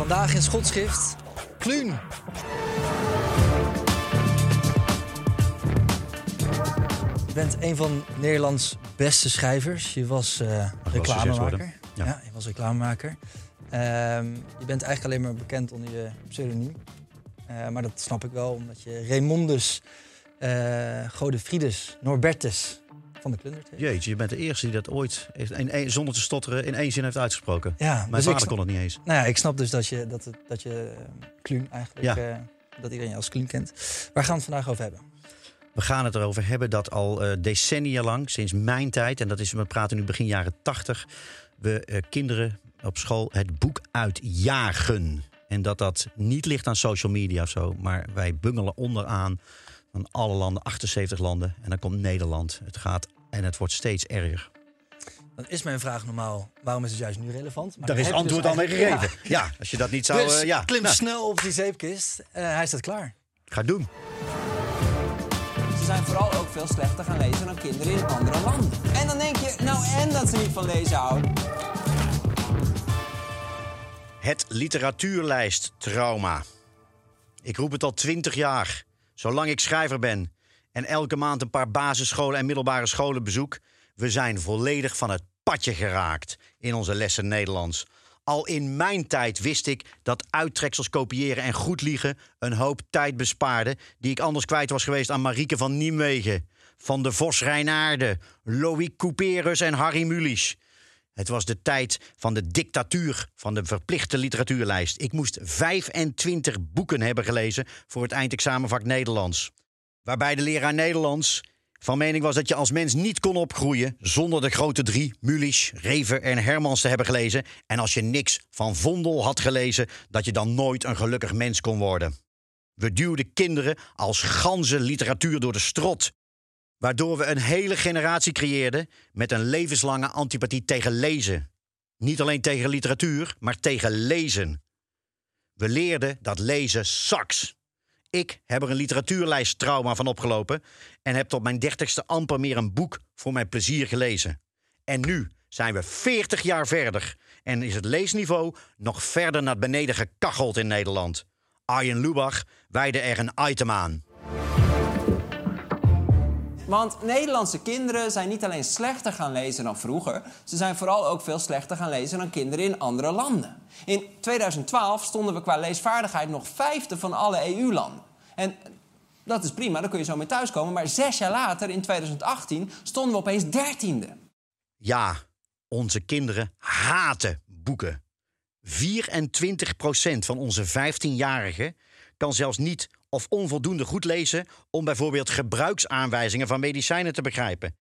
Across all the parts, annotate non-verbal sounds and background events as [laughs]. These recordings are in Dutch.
Vandaag in schotschrift, Kluun. Je bent een van Nederlands beste schrijvers. Je was eh reclamemaker. Ja. Ja. je was reclamemaker. Ehm, je bent eigenlijk alleen maar bekend onder je pseudoniem. Eh, maar dat snap ik wel, omdat je Raymondus eh Godefridus Norbertus van de Klundert heet. Jeetje, je bent de eerste die dat ooit heeft, in één- zonder te stotteren in één zin heeft uitgesproken. Ja, Mijn dus vader snap- kon het niet eens. Nou ja, ik snap dus dat je, dat het, dat je eh, Kluun eigenlijk, Ja. eh, dat iedereen je als Kluun kent. Waar gaan we het vandaag over hebben? We gaan het erover hebben dat al eh, decennia lang, sinds mijn tijd, en dat is, we praten nu begin jaren tachtig, we kinderen op school het boek uitjagen. En dat dat niet ligt aan social media of zo, maar wij bungelen onderaan van alle landen, 78 landen. En dan komt Nederland. Het gaat en het wordt steeds erger. Dan is mijn vraag normaal, waarom is het juist nu relevant? Maar Daar is het dus antwoord al mee gegeven. Ja. als je dat niet zou... Dus eh, ja, klim nou, snel op die zeepkist. Eh, hij staat klaar. ga doen. Ze zijn vooral ook veel slechter gaan lezen dan kinderen in andere landen. En dan denk je, nou en dat ze niet van lezen houden. Het literatuurlijst trauma. Ik roep het al twintig jaar. Zolang ik schrijver ben en elke maand een paar basisscholen en middelbare scholen bezoek, we zijn volledig van het padje geraakt in onze lessen Nederlands. Al in mijn tijd wist ik dat uittreksels kopiëren en goed liegen een hoop tijd bespaarde die ik anders kwijt was geweest aan Marieke van Niemwegen, Van de Vos Reinaarde, Loïc Couperus en Harry Mulisch. Het was de tijd van de dictatuur van de verplichte literatuurlijst. Ik moest 25 boeken hebben gelezen voor het eindexamenvak Nederlands. Waarbij de leraar Nederlands van mening was dat je als mens niet kon opgroeien zonder de grote drie, Mulisch, Rever en Hermans te hebben gelezen. En als je niks van Vondel had gelezen, dat je dan nooit een gelukkig mens kon worden. We duwden kinderen als ganzen literatuur door de strot. Waardoor we een hele generatie creëerden met een levenslange antipathie tegen lezen. Niet alleen tegen literatuur, maar tegen lezen. We leerden dat lezen saks. Ik heb er een literatuurlijsttrauma van opgelopen en heb tot mijn dertigste amper meer een boek voor mijn plezier gelezen. En nu zijn we 40 jaar verder en is het leesniveau nog verder naar beneden gekacheld in Nederland. Arjen Lubach wijde er een item aan. Want Nederlandse kinderen zijn niet alleen slechter gaan lezen dan vroeger, ze zijn vooral ook veel slechter gaan lezen dan kinderen in andere landen. In 2012 stonden we qua leesvaardigheid nog vijfde van alle EU-landen. En dat is prima, daar kun je zo mee thuiskomen. Maar zes jaar later, in 2018, stonden we opeens dertiende. Ja, onze kinderen haten boeken. 24% van onze 15-jarigen kan zelfs niet of onvoldoende goed lezen om bijvoorbeeld gebruiksaanwijzingen van medicijnen te begrijpen.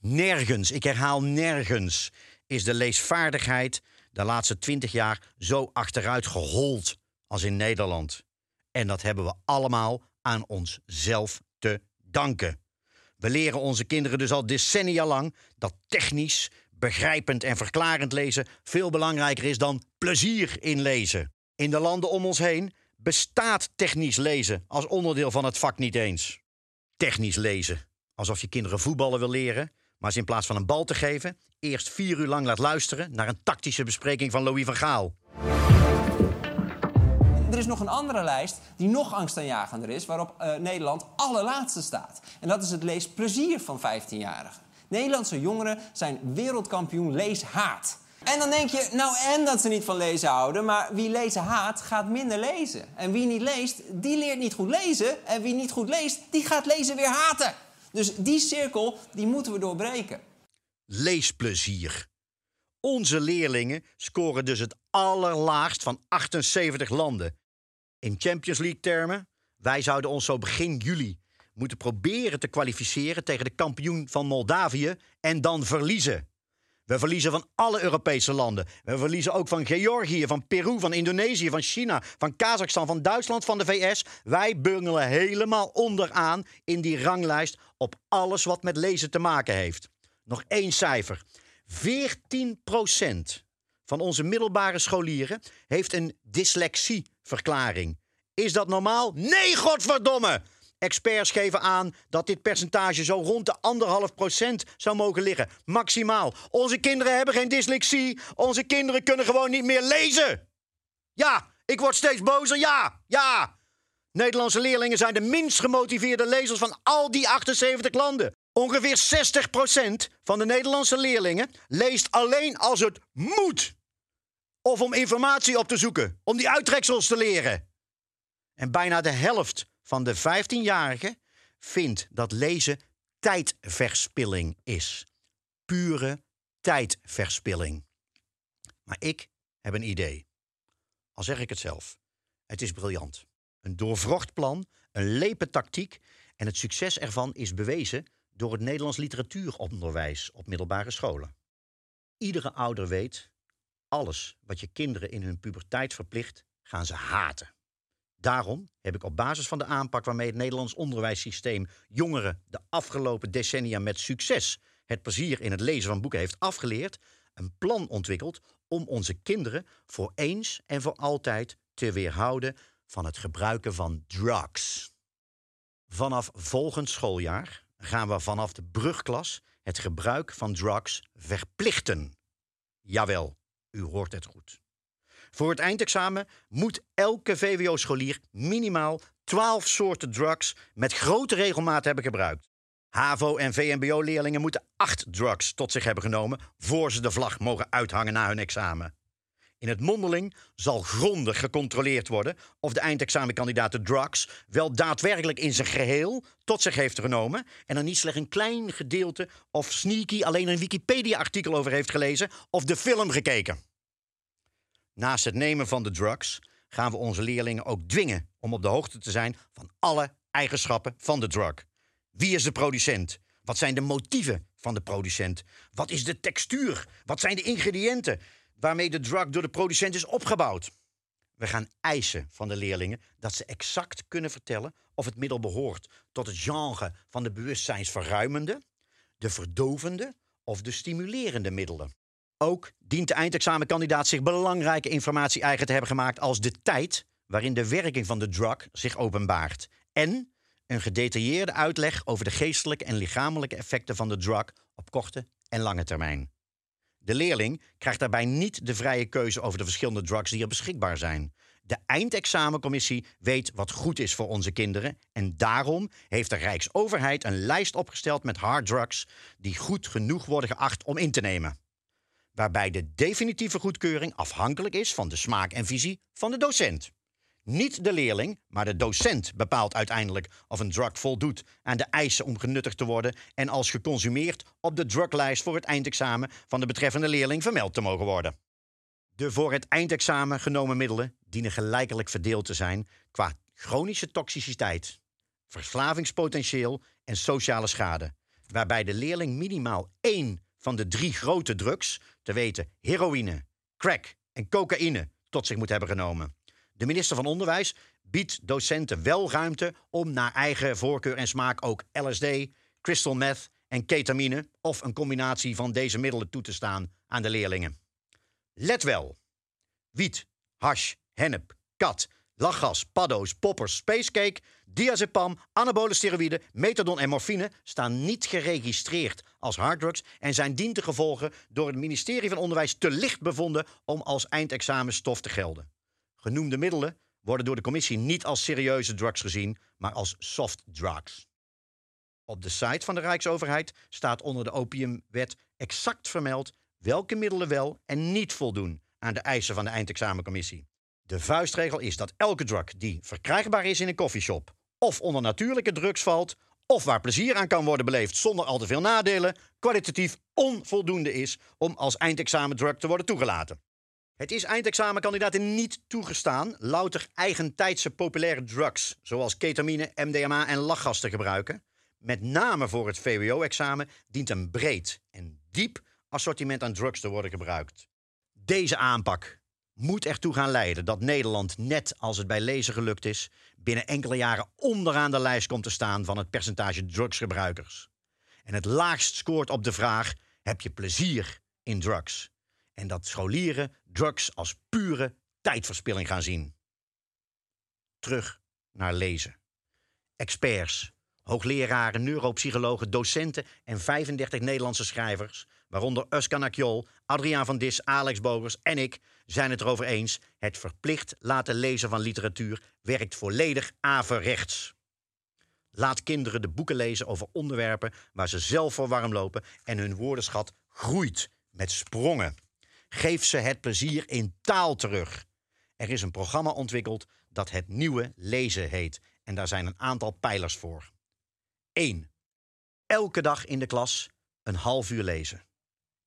Nergens, ik herhaal nergens, is de leesvaardigheid de laatste 20 jaar zo achteruit gehold als in Nederland. En dat hebben we allemaal aan onszelf te danken. We leren onze kinderen dus al decennia lang dat technisch, begrijpend en verklarend lezen veel belangrijker is dan plezier in lezen. In de landen om ons heen bestaat technisch lezen als onderdeel van het vak niet eens. Technisch lezen. Alsof je kinderen voetballen wil leren, maar ze in plaats van een bal te geven, eerst vier uur lang laat luisteren naar een tactische bespreking van Louis van Gaal. Er is nog een andere lijst die nog angstaanjagender is, waarop uh, Nederland allerlaatste staat. En dat is het leesplezier van 15-jarigen. Nederlandse jongeren zijn wereldkampioen leeshaat. En dan denk je, nou en dat ze niet van lezen houden, maar wie lezen haat, gaat minder lezen. En wie niet leest, die leert niet goed lezen. En wie niet goed leest, die gaat lezen weer haten. Dus die cirkel, die moeten we doorbreken. Leesplezier. Onze leerlingen scoren dus het allerlaagst van 78 landen. In Champions League termen, wij zouden ons zo begin juli moeten proberen te kwalificeren tegen de kampioen van Moldavië en dan verliezen. We verliezen van alle Europese landen. We verliezen ook van Georgië, van Peru, van Indonesië, van China, van Kazachstan, van Duitsland, van de VS. Wij bungelen helemaal onderaan in die ranglijst op alles wat met lezen te maken heeft. Nog één cijfer. 14% van onze middelbare scholieren heeft een dyslexieverklaring. Is dat normaal? Nee, godverdomme! Experts geven aan dat dit percentage zo rond de anderhalf procent zou mogen liggen. Maximaal. Onze kinderen hebben geen dyslexie. Onze kinderen kunnen gewoon niet meer lezen. Ja, ik word steeds bozer. Ja, ja. Nederlandse leerlingen zijn de minst gemotiveerde lezers van al die 78 landen. Ongeveer 60% van de Nederlandse leerlingen leest alleen als het moet. Of om informatie op te zoeken, om die uittreksels te leren. En bijna de helft van de 15-jarigen vindt dat lezen tijdverspilling is. Pure tijdverspilling. Maar ik heb een idee. Al zeg ik het zelf. Het is briljant. Een doorvrocht plan, een lepe tactiek en het succes ervan is bewezen door het Nederlands literatuuronderwijs op middelbare scholen. Iedere ouder weet, alles wat je kinderen in hun puberteit verplicht, gaan ze haten. Daarom heb ik op basis van de aanpak waarmee het Nederlands onderwijssysteem jongeren de afgelopen decennia met succes het plezier in het lezen van boeken heeft afgeleerd, een plan ontwikkeld om onze kinderen voor eens en voor altijd te weerhouden van het gebruiken van drugs. Vanaf volgend schooljaar gaan we vanaf de brugklas het gebruik van drugs verplichten. Jawel, u hoort het goed. Voor het eindexamen moet elke VWO-scholier minimaal 12 soorten drugs met grote regelmaat hebben gebruikt. HAVO- en VMBO-leerlingen moeten 8 drugs tot zich hebben genomen voor ze de vlag mogen uithangen na hun examen. In het mondeling zal grondig gecontroleerd worden of de eindexamenkandidaat de drugs wel daadwerkelijk in zijn geheel tot zich heeft genomen en er niet slechts een klein gedeelte of sneaky alleen een Wikipedia-artikel over heeft gelezen of de film gekeken. Naast het nemen van de drugs gaan we onze leerlingen ook dwingen om op de hoogte te zijn van alle eigenschappen van de drug. Wie is de producent? Wat zijn de motieven van de producent? Wat is de textuur? Wat zijn de ingrediënten waarmee de drug door de producent is opgebouwd? We gaan eisen van de leerlingen dat ze exact kunnen vertellen of het middel behoort tot het genre van de bewustzijnsverruimende, de verdovende of de stimulerende middelen. Ook dient de eindexamenkandidaat zich belangrijke informatie eigen te hebben gemaakt als de tijd waarin de werking van de drug zich openbaart. En een gedetailleerde uitleg over de geestelijke en lichamelijke effecten van de drug op korte en lange termijn. De leerling krijgt daarbij niet de vrije keuze over de verschillende drugs die er beschikbaar zijn. De eindexamencommissie weet wat goed is voor onze kinderen en daarom heeft de Rijksoverheid een lijst opgesteld met harddrugs die goed genoeg worden geacht om in te nemen waarbij de definitieve goedkeuring afhankelijk is van de smaak en visie van de docent. Niet de leerling, maar de docent bepaalt uiteindelijk of een drug voldoet aan de eisen om genuttigd te worden en als geconsumeerd op de druglijst voor het eindexamen van de betreffende leerling vermeld te mogen worden. De voor het eindexamen genomen middelen dienen gelijkelijk verdeeld te zijn qua chronische toxiciteit, verslavingspotentieel en sociale schade, waarbij de leerling minimaal één van de drie grote drugs, te weten heroïne, crack en cocaïne, tot zich moet hebben genomen. De minister van Onderwijs biedt docenten wel ruimte om naar eigen voorkeur en smaak ook LSD, crystal meth en ketamine of een combinatie van deze middelen toe te staan aan de leerlingen. Let wel: wiet, hash, hennep, kat, lachgas, paddo's, poppers, spacecake, diazepam, anabole steroïden, methadon en morfine staan niet geregistreerd als harddrugs en zijn dientengevolgen door het ministerie van Onderwijs te licht bevonden om als eindexamenstof te gelden. Genoemde middelen worden door de commissie niet als serieuze drugs gezien, maar als soft drugs. Op de site van de Rijksoverheid staat onder de opiumwet exact vermeld welke middelen wel en niet voldoen aan de eisen van de eindexamencommissie. De vuistregel is dat elke drug die verkrijgbaar is in een koffieshop of onder natuurlijke drugs valt, of waar plezier aan kan worden beleefd zonder al te veel nadelen, kwalitatief onvoldoende is om als eindexamendrug te worden toegelaten. Het is eindexamenkandidaten niet toegestaan louter eigentijdse populaire drugs, zoals ketamine, MDMA en lachgas te gebruiken. Met name voor het VWO-examen dient een breed en diep assortiment aan drugs te worden gebruikt. Deze aanpak moet ertoe gaan leiden dat Nederland, net als het bij lezen gelukt is, binnen enkele jaren onderaan de lijst komt te staan van het percentage drugsgebruikers. En het laagst scoort op de vraag: heb je plezier in drugs? En dat scholieren drugs als pure tijdverspilling gaan zien. Terug naar lezen. Experts, hoogleraren, neuropsychologen, docenten en 35 Nederlandse schrijvers, waaronder Özkan Akjol, Adriaan van Dis, Alex Bogers en ik, zijn het erover eens: het verplicht laten lezen van literatuur werkt volledig averechts. Laat kinderen de boeken lezen over onderwerpen waar ze zelf voor warm lopen en hun woordenschat groeit met sprongen. Geef ze het plezier in taal terug. Er is een programma ontwikkeld dat het nieuwe lezen heet en daar zijn een aantal pijlers voor. 1. Elke dag in de klas een half uur lezen.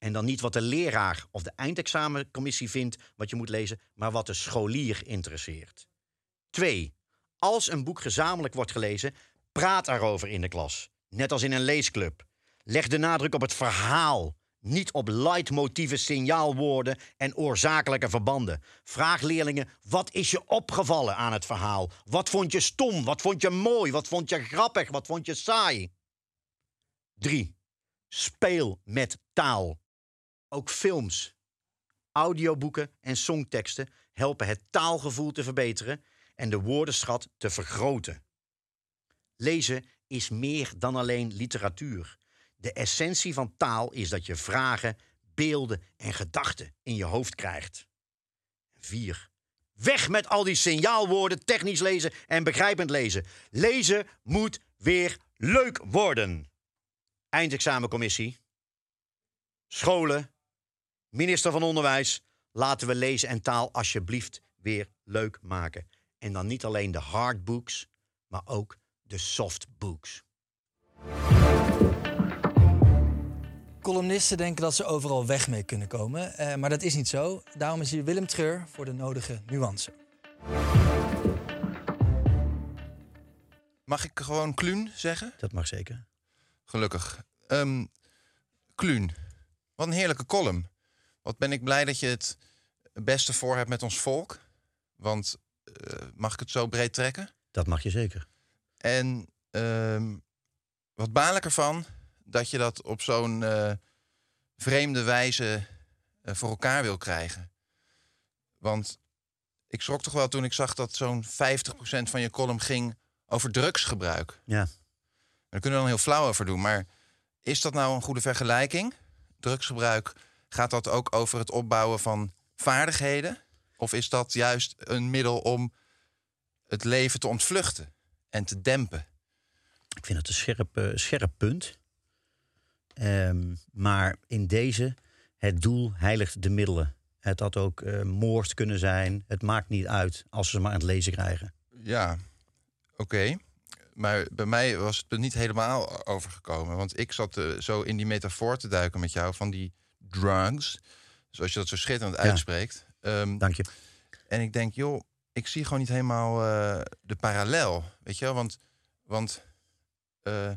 En dan niet wat de leraar of de eindexamencommissie vindt wat je moet lezen, maar wat de scholier interesseert. 2. Als een boek gezamenlijk wordt gelezen, praat erover in de klas. Net als in een leesclub. Leg de nadruk op het verhaal, niet op leidmotieven, signaalwoorden en oorzakelijke verbanden. Vraag leerlingen: wat is je opgevallen aan het verhaal? Wat vond je stom? Wat vond je mooi? Wat vond je grappig? Wat vond je saai? 3. Speel met taal. Ook films, audioboeken en songteksten helpen het taalgevoel te verbeteren en de woordenschat te vergroten. Lezen is meer dan alleen literatuur. De essentie van taal is dat je vragen, beelden en gedachten in je hoofd krijgt. 4. Weg met al die signaalwoorden, technisch lezen en begrijpend lezen. Lezen moet weer leuk worden. Eindexamencommissie. Scholen. Minister van Onderwijs. Laten we lezen en taal alsjeblieft weer leuk maken. En dan niet alleen de hardbooks, maar ook de softbooks. Columnisten denken dat ze overal weg mee kunnen komen, eh, maar dat is niet zo. Daarom is hier Willem Treur voor de nodige nuance. Mag ik gewoon Kluun zeggen? Dat mag zeker. Gelukkig. Ehm Kluun, wat een heerlijke column. Wat ben ik blij dat je het beste voor hebt met ons volk. Want eh, mag ik het zo breed trekken? Dat mag je zeker. En ehm, wat baal ik ervan dat je dat op zo'n eh, vreemde wijze eh, voor elkaar wil krijgen. Want ik schrok toch wel toen ik zag dat zo'n 50% van je column ging over drugsgebruik. Ja. Daar kunnen we dan heel flauw over doen. Maar is dat nou een goede vergelijking? Drugsgebruik, gaat dat ook over het opbouwen van vaardigheden? Of is dat juist een middel om het leven te ontvluchten en te dempen? Ik vind het een scherp, eh, scherp punt. Ehm, maar in deze, het doel heiligt de middelen. Het had ook eh, moord kunnen zijn. Het maakt niet uit als ze maar aan het lezen krijgen. Ja, oké. Maar bij mij was het er niet helemaal overgekomen. Want ik zat eh, zo in die metafoor te duiken met jou van die drugs. Zoals je dat zo schitterend Ja. uitspreekt. Ehm, Dank je. En ik denk, joh, ik zie gewoon niet helemaal eh, de parallel. Weet je wel? Want, want eh,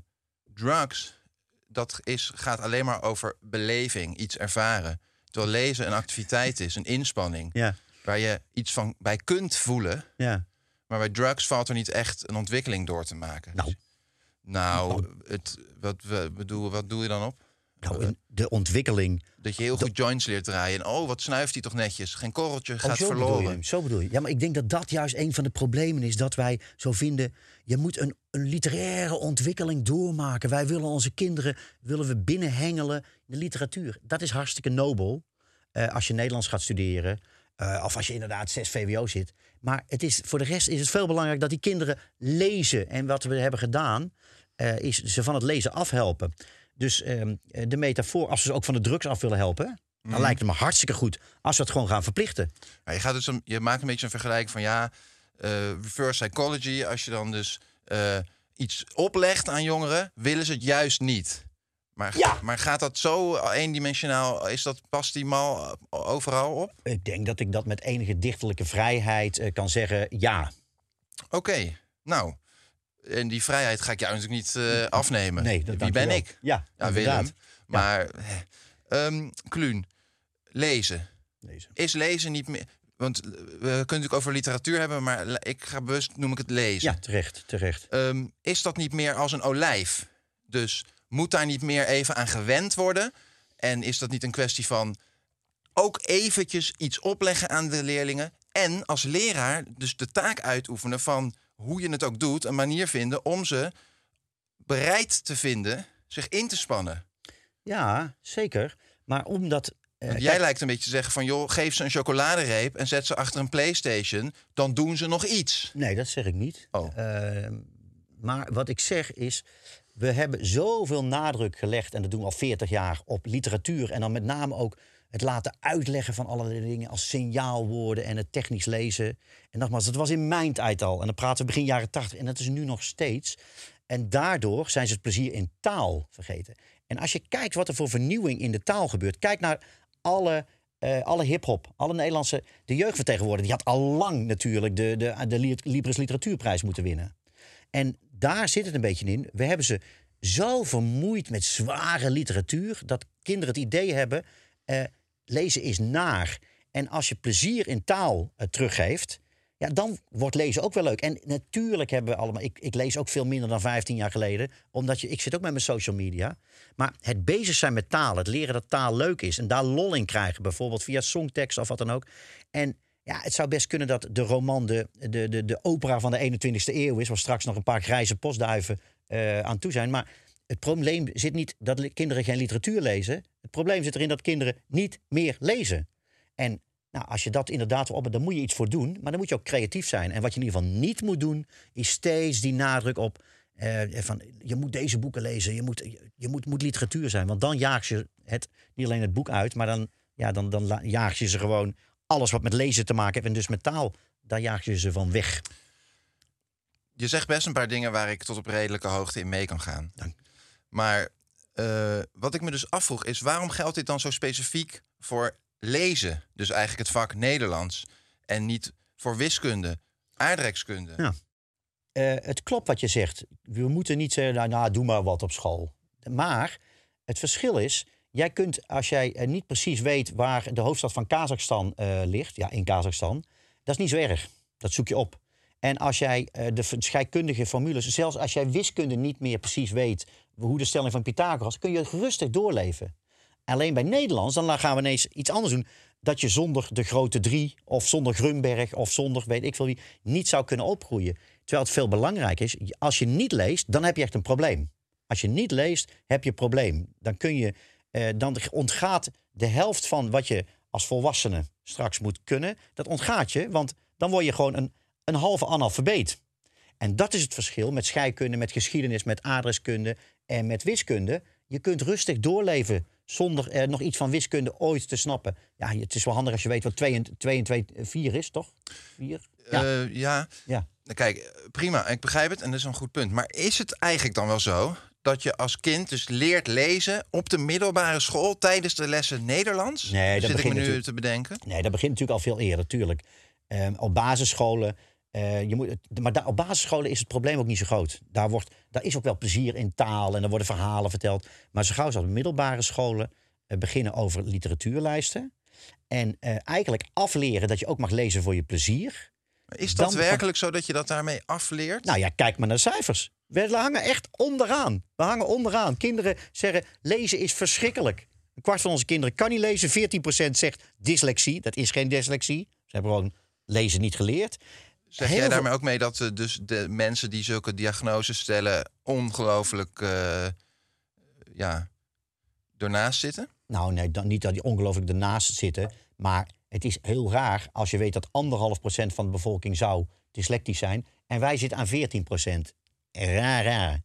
drugs, dat is, gaat alleen maar over beleving, iets ervaren. Terwijl lezen een activiteit is, een inspanning. Ja, Waar je iets van bij kunt voelen. ja. Maar bij drugs valt er niet echt een ontwikkeling door te maken. Nou. Dus- nou, het, wat, we bedoel, wat doe je dan op? Nou, in de ontwikkeling. Dat je heel goed joints leert draaien. En oh, wat snuift hij toch netjes. Geen korreltje gaat Oh, zo verloren. Bedoel je, hem, zo bedoel je. Ja, maar ik denk dat dat juist een van de problemen is. Dat wij zo vinden, je moet een, een literaire ontwikkeling doormaken. Wij willen onze kinderen willen we binnenhengelen in de literatuur. Dat is hartstikke nobel. eh, als je Nederlands gaat studeren. Eh, of als je inderdaad 6 VWO zit. Maar het is, voor de rest is het veel belangrijk dat die kinderen lezen. En wat we hebben gedaan, eh, is ze van het lezen afhelpen. Dus ehm, eh, de metafoor, als we ze ook van de drugs af willen helpen, dan lijkt het me hartstikke goed als we het gewoon gaan verplichten. Maar je, gaat dus een, je maakt een beetje een vergelijking van ja, eh, reverse psychology. Als je dan dus eh, iets oplegt aan jongeren, willen ze het juist niet. Maar, Ja. maar gaat dat zo eendimensionaal? Is dat, past die mal overal op? Ik denk dat ik dat met enige dichterlijke vrijheid kan zeggen, ja. Oké, nou. En die vrijheid ga ik jou natuurlijk niet eh, afnemen. Nee, dat Wie ben ik? Ja, Ja. Willem. Maar, eh, ehm, Kluun, lezen. Lezen. Is lezen niet meer... Want eh, we kunnen natuurlijk over literatuur hebben, maar ik ga bewust, noem ik het lezen. Ja, terecht, terecht. Ehm, is dat niet meer als een olijf? Dus moet daar niet meer even aan gewend worden? En is dat niet een kwestie van ook eventjes iets opleggen aan de leerlingen? En als leraar dus de taak uitoefenen van hoe je het ook doet, een manier vinden om ze bereid te vinden zich in te spannen. Ja, zeker. Maar omdat... eh, jij kijk, lijkt een beetje te zeggen van joh, geef ze een chocoladereep en zet ze achter een PlayStation, dan doen ze nog iets. Nee, dat zeg ik niet. Oh. Eh, maar wat ik zeg is, we hebben zoveel nadruk gelegd, en dat doen we al 40 jaar, op literatuur. En dan met name ook het laten uitleggen van allerlei dingen als signaalwoorden en het technisch lezen. En nogmaals, dat was in mijn tijd al. En dan praten we begin jaren 80 en dat is nu nog steeds. En daardoor zijn ze het plezier in taal vergeten. En als je kijkt wat er voor vernieuwing in de taal gebeurt, kijk naar alle eh, alle hip-hop, alle Nederlandse. De jeugdvertegenwoordiger, die had al lang natuurlijk de, de, de Li- Libris Literatuurprijs moeten winnen. En daar zit het een beetje in. We hebben ze zo vermoeid met zware literatuur. dat kinderen het idee hebben. eh, lezen is naar. En als je plezier in taal eh, teruggeeft. Ja, dan wordt lezen ook wel leuk. En natuurlijk hebben we allemaal. Ik, ik lees ook veel minder dan 15 jaar geleden. Omdat je, ik zit ook met mijn social media. Maar het bezig zijn met taal, het leren dat taal leuk is. En daar lol in krijgen, bijvoorbeeld via songtekst of wat dan ook. En ja, het zou best kunnen dat de roman de, de, de, de opera van de 21ste eeuw is. Waar straks nog een paar grijze postduiven eh, aan toe zijn. Maar het probleem zit niet dat kinderen geen literatuur lezen. Het probleem zit erin dat kinderen niet meer lezen. En nou, als je dat inderdaad wil op, dan moet je iets voor doen. Maar dan moet je ook creatief zijn. En wat je in ieder geval niet moet doen, is steeds die nadruk op. eh, van, je moet deze boeken lezen, je moet, je, moet, moet literatuur zijn. Want dan jaag je het, niet alleen het boek uit, maar dan, ja, dan, dan jaag je ze gewoon alles wat met lezen te maken heeft. En dus met taal, daar jaag je ze van weg. Je zegt best een paar dingen waar ik tot op redelijke hoogte in mee kan gaan. Dank. Maar eh, wat ik me dus afvroeg is, waarom geldt dit dan zo specifiek voor lezen? Dus eigenlijk het vak Nederlands. En niet voor wiskunde, aardrijkskunde. Ja. Eh, het klopt wat je zegt. We moeten niet zeggen, nou, nou, doe maar wat op school. Maar het verschil is, jij kunt, als jij eh, niet precies weet waar de hoofdstad van Kazachstan eh, ligt, ja, in Kazachstan, dat is niet zo erg. Dat zoek je op. En als jij eh, de scheikundige formules, zelfs als jij wiskunde niet meer precies weet hoe de stelling van Pythagoras, kun je rustig doorleven. Alleen bij Nederlands, dan gaan we ineens iets anders doen. Dat je zonder de grote drie, of zonder Grunberg, of zonder weet ik veel wie, niet zou kunnen opgroeien. Terwijl het veel belangrijker is, als je niet leest, dan heb je echt een probleem. Als je niet leest, heb je een probleem. Dan, kun je, eh, dan ontgaat de helft van wat je als volwassene straks moet kunnen, dat ontgaat je, want dan word je gewoon een, een halve analfabeet. En dat is het verschil met scheikunde, met geschiedenis, met aardrijkskunde en met wiskunde. Je kunt rustig doorleven zonder er nog iets van wiskunde ooit te snappen. Ja, het is wel handig als je weet wat 2 en 2, en 2 4 is, toch? 4? Ja. Ja. ja. ja. Nou, Kijk, eh, prima, ik begrijp het en dat is een goed punt. Maar is het eigenlijk dan wel zo dat je als kind dus leert lezen op de middelbare school tijdens de lessen Nederlands? Nee, dat Zit ik me begint nu natuurlijk- te bedenken? Nee, dat begint natuurlijk al veel eerder, tuurlijk. Ehm, op basisscholen. Eh, je moet, maar daar, op basisscholen is het probleem ook niet zo groot. Daar, wordt, daar is ook wel plezier in taal en er worden verhalen verteld. Maar zo gauw ze op middelbare scholen eh, beginnen over literatuurlijsten. En eh, eigenlijk afleren dat je ook mag lezen voor je plezier. Maar Is dat Dan- werkelijk zo dat je dat daarmee afleert? Nou ja, kijk maar naar cijfers. We hangen echt onderaan. We hangen onderaan. Kinderen zeggen lezen is verschrikkelijk. Een kwart van onze kinderen kan niet lezen. 14% zegt dyslexie. Dat is geen dyslexie. Ze hebben gewoon lezen niet geleerd. Zeg jij daarmee ook mee dat eh, dus de mensen die zulke diagnoses stellen ongelooflijk eh, ja, ernaast zitten? Nou, nee, dan niet dat die ongelooflijk ernaast zitten. Maar Het is heel raar als je weet dat anderhalf procent van de bevolking zou dyslectisch zijn. En wij zitten aan 14 procent. Raar, raar.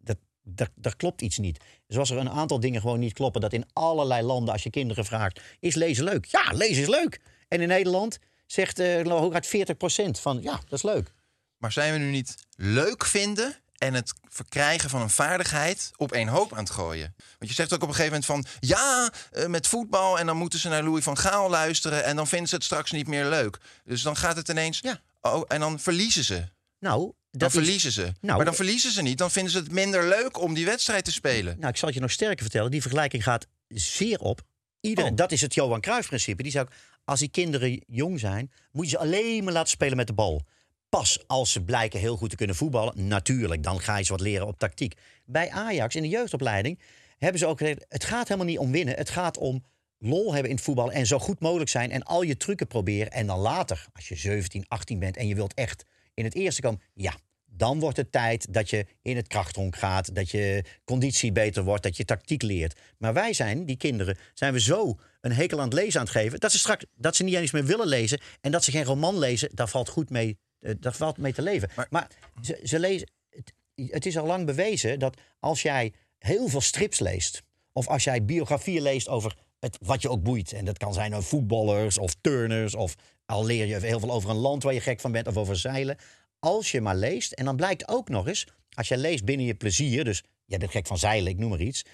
Dat, dat, dat klopt iets niet. Zoals er een aantal dingen gewoon niet kloppen. Dat in allerlei landen, als je kinderen vraagt, is lezen leuk? Ja, lezen is leuk. En in Nederland zegt uh, hooguit 40 procent van, ja, dat is leuk. Maar zijn we nu niet leuk vinden en het verkrijgen van een vaardigheid op één hoop aan het gooien. Want je zegt ook op een gegeven moment van ja, eh, met voetbal en dan moeten ze naar Louis van Gaal luisteren en dan vinden ze het straks niet meer leuk. Dus dan gaat het ineens. Ja. Oh, en dan verliezen ze. Nou, Dan dat is- verliezen ze. Nou, maar dan verliezen ze niet. Dan vinden ze het minder leuk om die wedstrijd te spelen. Nou, ik zal het je nog sterker vertellen. Die vergelijking gaat zeer op. Ieder, Oh. Dat is het Johan Cruijff-principe. Die zou ook, als die kinderen jong zijn, moet je ze alleen maar laten spelen met de bal. Pas als ze blijken heel goed te kunnen voetballen, natuurlijk, dan ga je ze wat leren op tactiek. Bij Ajax in de jeugdopleiding hebben ze ook gezegd: het gaat helemaal niet om winnen. Het gaat om lol hebben in het voetbal en zo goed mogelijk zijn en al je trucken proberen. En dan later, als je 17, 18 bent en je wilt echt in het eerste komen, ja, dan wordt het tijd dat je in het krachthonk gaat, dat je conditie beter wordt, dat je tactiek leert. Maar wij zijn, die kinderen, zijn we zo een hekel aan het lezen aan het geven, dat ze straks dat ze niet eens meer willen lezen en dat ze geen roman lezen, daar valt goed mee, eh, daar valt mee te leven. Maar, Maar- ze, ze lezen, het, het is al lang bewezen dat als jij heel veel strips leest, of als jij biografieën leest over het, wat je ook boeit, en dat kan zijn over voetballers of turners, of al leer je heel veel over een land waar je gek van bent, of over zeilen. Als je maar leest, en dan blijkt ook nog eens, als je leest binnen je plezier, dus jij bent gek van zeilen, ik noem maar iets,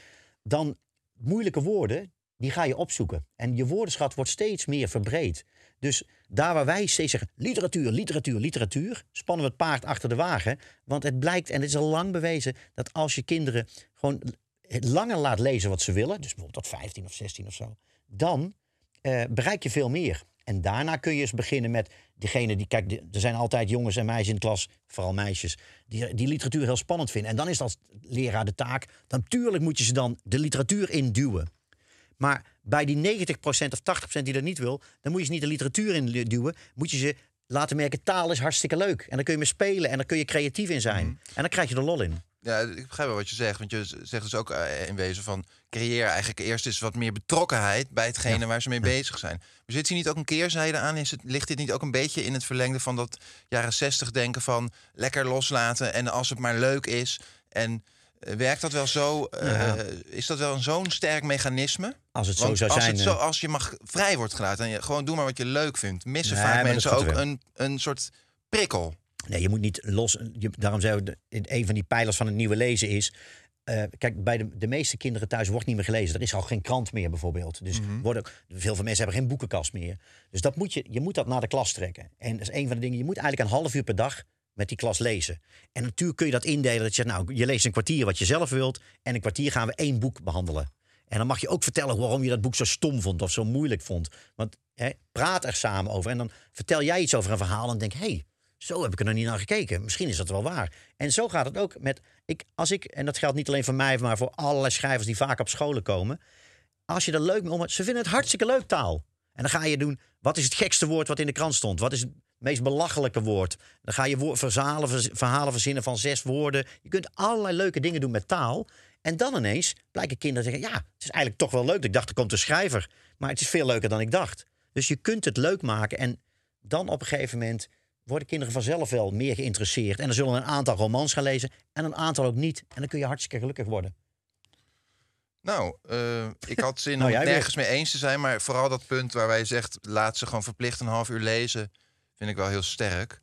dan moeilijke woorden, die ga je opzoeken. En je woordenschat wordt steeds meer verbreed. Dus daar waar wij steeds zeggen literatuur, literatuur, literatuur, spannen we het paard achter de wagen. Want het blijkt, en het is al lang bewezen, dat als je kinderen gewoon langer laat lezen wat ze willen, dus bijvoorbeeld tot 15 of 16 of zo, dan eh, bereik je veel meer. En daarna kun je eens beginnen met degene die, kijk, er zijn altijd jongens en meisjes in de klas, vooral meisjes, die, die literatuur heel spannend vinden. En dan is dat als leraar de taak, dan natuurlijk moet je ze dan de literatuur induwen. Maar bij die 90% of 80% die dat niet wil, dan moet je ze niet de literatuur in du- duwen. Moet je ze laten merken, taal is hartstikke leuk. En dan kun je mee spelen en dan kun je creatief in zijn. En dan krijg je er lol in. Ja, ik begrijp wel wat je zegt. Want je zegt dus ook eh, in wezen van... creëer eigenlijk eerst eens wat meer betrokkenheid... bij hetgene waar ze mee bezig zijn. Maar zit hier niet ook een keerzijde aan? Is het, ligt dit niet ook een beetje in het verlengde van dat jaren 60 denken van... lekker loslaten en als het maar leuk is... en eh, werkt dat wel zo? eh, is dat wel een zo'n sterk mechanisme? Als het zo zou als, zijn. het zo, als je mag vrij wordt gelaten en je gewoon doe maar wat je leuk vindt... missen Nee, vaak mensen ook een, een soort prikkel. Nee, je moet niet los. Je, daarom zeggen we, een van die pijlers van het nieuwe lezen is. eh, kijk, bij de, de meeste kinderen thuis wordt niet meer gelezen. Er is al geen krant meer bijvoorbeeld. Dus worden, ook- veel van mensen hebben geen boekenkast meer. Dus dat moet je, je moet dat naar de klas trekken. En dat is een van de dingen. Je moet eigenlijk een half uur per dag met die klas lezen. En natuurlijk kun je dat indelen. Dat je nou, je leest een kwartier wat je zelf wilt. En een kwartier gaan we één boek behandelen. En dan mag je ook vertellen waarom je dat boek zo stom vond of zo moeilijk vond. Want hè, praat er samen over. En dan vertel jij iets over een verhaal en denk, hé, hey, zo heb ik er nog niet naar gekeken. Misschien is dat wel waar. En zo gaat het ook met. Ik, als ik, en dat geldt niet alleen voor mij, maar voor allerlei schrijvers die vaak op scholen komen. Als je er leuk mee om. Ze vinden het hartstikke leuk taal. En dan ga je doen. Wat is het gekste woord wat in de krant stond? Wat is het meest belachelijke woord? Dan ga je verzalen, verhalen verzinnen van zes woorden. Je kunt allerlei leuke dingen doen met taal. En dan ineens blijken kinderen zeggen: Ja, het is eigenlijk toch wel leuk. Ik dacht, er komt een schrijver. Maar het is veel leuker dan ik dacht. Dus je kunt het leuk maken. En dan op een gegeven moment worden kinderen vanzelf wel meer geïnteresseerd. En er zullen een aantal romans gaan lezen en een aantal ook niet. En dan kun je hartstikke gelukkig worden. Nou, eh, ik had zin Nou, om het weer. nergens mee eens te zijn. Maar vooral dat punt waar wij zegt... laat ze gewoon verplicht een half uur lezen... vind ik wel heel sterk.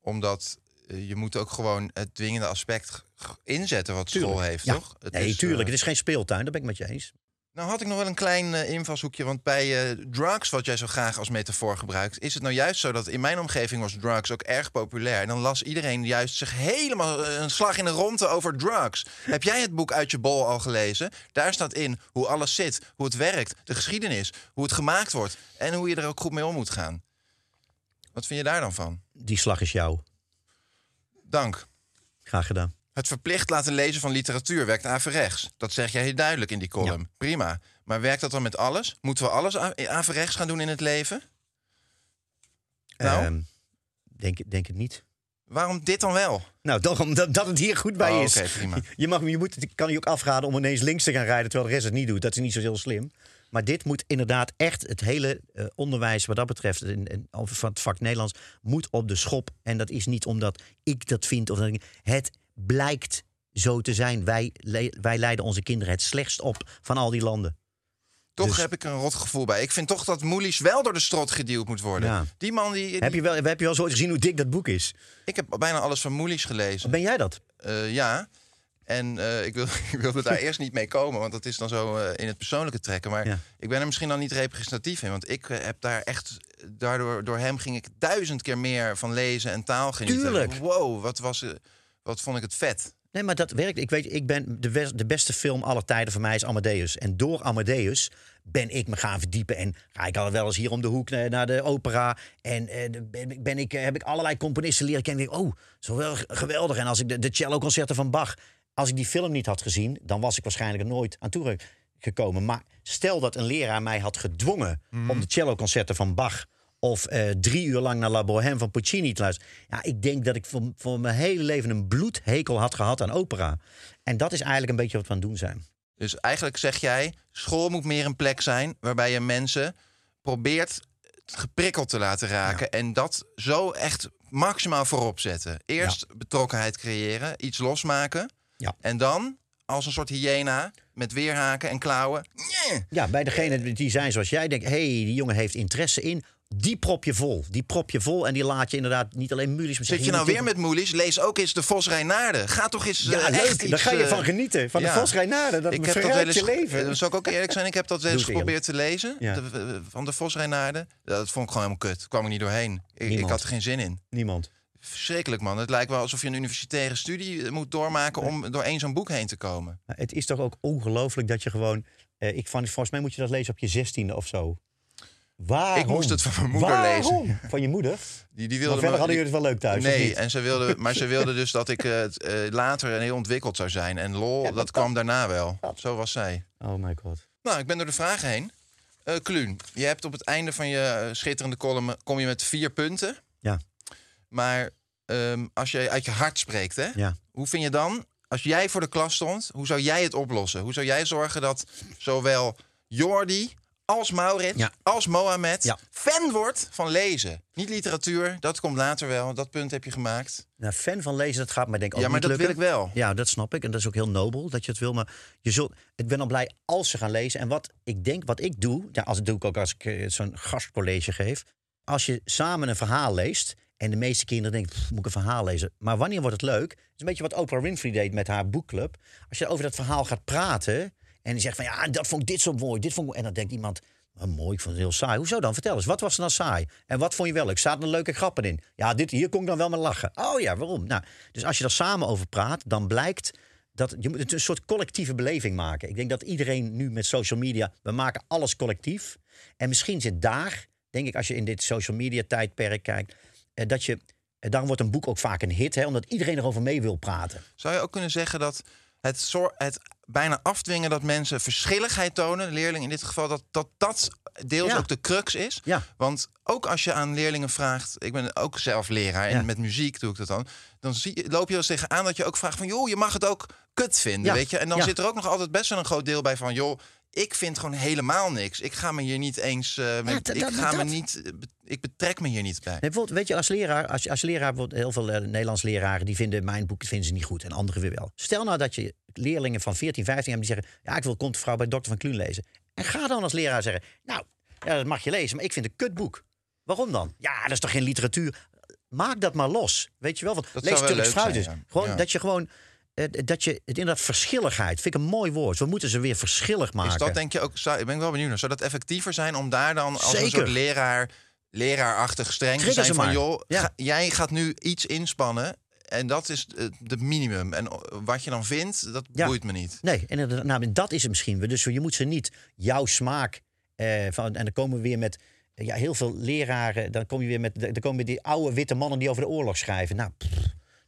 Omdat eh, je moet ook gewoon het dwingende aspect inzetten... wat school Tuurlijk. heeft, Ja. toch? Het nee, is, tuurlijk. eh, Het is geen speeltuin, daar ben ik met je eens. Nou had ik nog wel een klein eh, invalshoekje. Want bij eh, drugs, wat jij zo graag als metafoor gebruikt... is het nou juist zo dat in mijn omgeving was drugs ook erg populair. En dan las iedereen juist zich helemaal eh, een slag in de ronde over drugs. Heb jij het boek Uit je bol al gelezen? Daar staat in hoe alles zit, hoe het werkt, de geschiedenis... hoe het gemaakt wordt en hoe je er ook goed mee om moet gaan. Wat vind je daar dan van? Die slag is jou. Dank. Graag gedaan. Het verplicht laten lezen van literatuur werkt averechts. Dat zeg jij heel duidelijk in die column. Prima. Maar werkt dat dan met alles? Moeten we alles a- averechts gaan doen in het leven? Nou? Ehm, denk, denk het niet. Waarom dit dan wel? Nou, toch omdat dat het hier goed bij Oh, is. oké, prima. [laughs] Je, mag, je moet, kan je ook afraden om ineens links te gaan rijden terwijl de rest het niet doet. Dat is niet zo heel slim. Maar dit moet inderdaad echt het hele eh, onderwijs wat dat betreft, in, in, over van het vak Nederlands, moet op de schop. En dat is niet omdat ik dat vind. Of dat ik- het blijkt zo te zijn. Wij, le- wij leiden onze kinderen het slechtst op van al die landen. Toch Dus- heb ik een rot gevoel bij. Ik vind toch dat Moelies wel door de strot geduwd moet worden. Ja. Die man die... die- Heb je, wel, heb je wel eens ooit gezien hoe dik dat boek is? Ik heb bijna alles van Moelies gelezen. Ben jij dat? Eh, ja. En eh, ik, wil, [laughs] ik wilde daar eerst niet mee komen, want dat is dan zo eh, in het persoonlijke trekken. Maar Ja. ik ben er misschien dan niet representatief in. Want ik heb daar echt, daardoor door hem ging ik duizend keer meer van lezen en taal genieten. Tuurlijk. Wow, wat, was, wat vond ik het vet. Nee, maar dat werkt. Ik weet, ik ben de, de beste film aller tijden voor mij is Amadeus. En door Amadeus ben ik me gaan verdiepen. En ga ik al wel eens hier om de hoek naar, naar de opera. En eh, ben, ben ik, eh, heb ik allerlei componisten leren kennen. En denk, oh, zo wel geweldig. En als ik de, de cello-concerten van Bach... Als ik die film niet had gezien, dan was ik waarschijnlijk er nooit aan toe gekomen. Maar stel dat een leraar mij had gedwongen om de cello-concerten van Bach of eh, drie uur lang naar La Bohème van Puccini te luisteren. Ja, ik denk dat ik voor, voor mijn hele leven een bloedhekel had gehad aan opera. En dat is eigenlijk een beetje wat we aan het doen zijn. Dus eigenlijk zeg jij, school moet meer een plek zijn waarbij je mensen probeert geprikkeld te laten raken. En dat zo echt maximaal voorop zetten. Eerst betrokkenheid creëren, iets losmaken. Ja. En dan, als een soort hyena, met weerhaken en klauwen. Ja, bij degene die zijn zoals jij denkt, hé, hey, die jongen heeft interesse in. Die prop je vol. Die prop je vol en die laat je inderdaad niet alleen zeg Zit je nou weer met Moelies? Lees ook eens de Vos Rijnaarden. Ga toch eens Ja, Daar iets, ga je eh, van genieten. Van ja. de Vos Rijnaarden. Dat ik heb dat je leven. eh, Zal ik ook eerlijk zijn? Ik heb dat eens geprobeerd te lezen. Ja. de- van de Vos Rijnaarden. Dat vond ik gewoon helemaal kut. kwam ik niet doorheen. Ik, had er geen zin in. Niemand. Verschrikkelijk, man. Het lijkt wel alsof je een universitaire studie moet doormaken om door één zo'n boek heen te komen. Maar het is toch ook ongelooflijk dat je gewoon... eh, ik van, volgens mij moet je dat lezen op je zestiende of zo. Waarom? Ik moest het van mijn moeder Waarom? lezen. Van je moeder? Die, die Maar wilde verder me- hadden jullie het wel leuk thuis, Nee, en ze wilde, maar ze wilde dus dat ik het, eh, later heel ontwikkeld zou zijn. En lol, dat kwam daarna wel. Zo was zij. Oh my god. Nou, ik ben door de vragen heen. Eh Kluun, je hebt op het einde van je schitterende column... kom je met vier punten. Ja. Maar ehm, als je uit je hart spreekt, hè, Ja. hoe vind je dan... als jij voor de klas stond, hoe zou jij het oplossen? Hoe zou jij zorgen dat zowel Jordi als Maurits Ja. als Mohamed... Ja. fan wordt van lezen? Niet literatuur, dat komt later wel. Dat punt heb je gemaakt. Nou, fan van lezen, dat gaat me denk ik ook ja, maar niet dat lukken. wil ik wel. Ja, dat snap ik. En dat is ook heel nobel dat je het wil. Maar je zult, ik ben dan blij als ze gaan lezen. En wat ik denk, wat ik doe, ja, als dat doe ik ook als ik eh, zo'n gastcollege geef. Als je samen een verhaal leest. En de meeste kinderen denken, "Pff, moet ik een verhaal lezen? Maar wanneer wordt het leuk? Het is een beetje wat Oprah Winfrey deed met haar boekclub. Als je over dat verhaal gaat praten. En die zegt van ja, dat vond ik dit zo mooi. Dit vond ik... En dan denkt iemand, mooi, ik vond het heel saai. Hoezo dan? Vertel eens, wat was er dan saai? En wat vond je wel leuk? Zaten er leuke grappen in? Ja, dit, hier kon ik dan wel met lachen. Oh ja, waarom? Nou, dus als je er samen over praat, dan blijkt dat je moet een soort collectieve beleving maken. Ik denk dat iedereen nu met social media, we maken alles collectief. En misschien zit daar, denk ik, als je in dit social media tijdperk kijkt, eh, dat je, eh, daarom wordt een boek ook vaak een hit, hè, omdat iedereen erover mee wil praten. Zou je ook kunnen zeggen dat het, soor- het bijna afdwingen dat mensen verschilligheid tonen, leerlingen in dit geval, dat dat, dat deels Ja. ook de crux is? Ja. Want ook als je aan leerlingen vraagt, ik ben ook zelf leraar en Ja. met muziek doe ik dat dan, dan zie, loop je wel eens tegenaan dat je ook vraagt van, joh, je mag het ook kut vinden, weet je? En dan zit er ook nog altijd best wel een groot deel bij van, joh, ik vind gewoon helemaal niks. Ik ga me hier niet eens, eh, met- ik dat- ga me niet, eh, ik betrek me hier niet bij. Nee, bijvoorbeeld, weet je, als leraar, als, als leraar bijvoorbeeld heel veel eh, Nederlands leraren die vinden mijn boek vinden ze niet goed en anderen weer wel. Stel nou dat je leerlingen van 14, 15 hebben die zeggen: Ja, ik wil Kontvrouw bij Dr. van Kluun lezen. En ga dan als leraar zeggen: Nou, ja, dat mag je lezen, maar ik vind het een kutboek. Waarom dan? Ja, dat is toch geen literatuur? Maak dat maar los. Weet je wel? Want Dat lees Turks leuk fruit ja. Gewoon Ja. dat je gewoon. Eh, dat je het inderdaad verschilligheid vind ik een mooi woord. We moeten ze weer verschillig maken. Is dat denk je ook, zou, ik ben wel benieuwd, naar, zou dat effectiever zijn om daar dan als een soort leraar, leraarachtig streng te zijn van, maar. joh, Ja. ga- jij gaat nu iets inspannen en dat is het de minimum. En o- wat je dan vindt, dat Ja. boeit me niet. Nee, en nou, dat is het misschien. Dus je moet ze niet jouw smaak. eh, van, en dan komen we weer met eh, ja, heel veel leraren. Dan kom je weer met dan komen weer die oude witte mannen die over de oorlog schrijven. Nou, pff,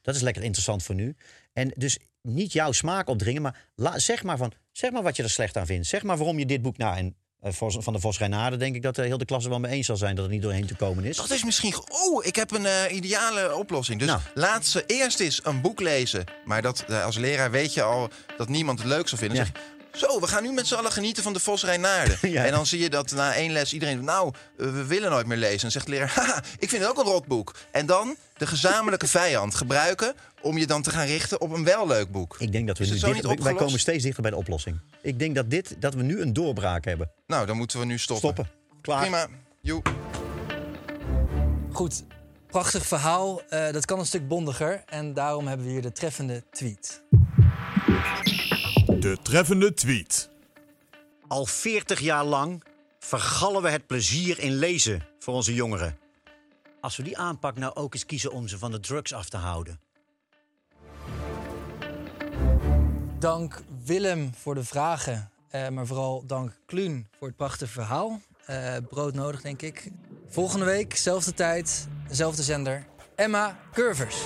dat is lekker interessant voor nu. En dus niet jouw smaak opdringen, maar la- zeg, maar van, zeg maar wat je er slecht aan vindt. Zeg maar waarom je dit boek. Nou, en eh, van de Vos Reynade denk ik dat de hele klasse wel mee eens zal zijn dat het niet doorheen te komen is. Dat is misschien... Oh, ik heb een eh, ideale oplossing. Dus Nou. laat ze eerst eens een boek lezen. Maar dat, eh, als leraar weet je al dat niemand het leuk zal vinden. Ja. Zeg, Zo, we gaan nu met z'n allen genieten van de Vos Rijnaarden. [laughs] Ja. En dan zie je dat na één les iedereen... Nou, eh, we willen nooit meer lezen. En zegt de leraar, haha, ik vind het ook een rotboek. En dan de gezamenlijke [laughs] vijand gebruiken... om je dan te gaan richten op een wel leuk boek. Ik denk dat we nu het zo dicht- niet wij komen steeds dichter bij de oplossing. Ik denk dat, dit, dat we nu een doorbraak hebben. Nou, dan moeten we nu stoppen. Stoppen. Klaar. Prima. Joe. Goed, prachtig verhaal. Eh, dat kan een stuk bondiger. En daarom hebben we hier de treffende tweet. De treffende tweet. Al 40 jaar lang vergallen we het plezier in lezen voor onze jongeren. Als we die aanpak nou ook eens kiezen om ze van de drugs af te houden. Dank Willem voor de vragen. eh, maar vooral dank Kluun voor het prachtige verhaal. Eh, brood nodig, denk ik. Volgende week, zelfde tijd, dezelfde zender. Emma Curvers.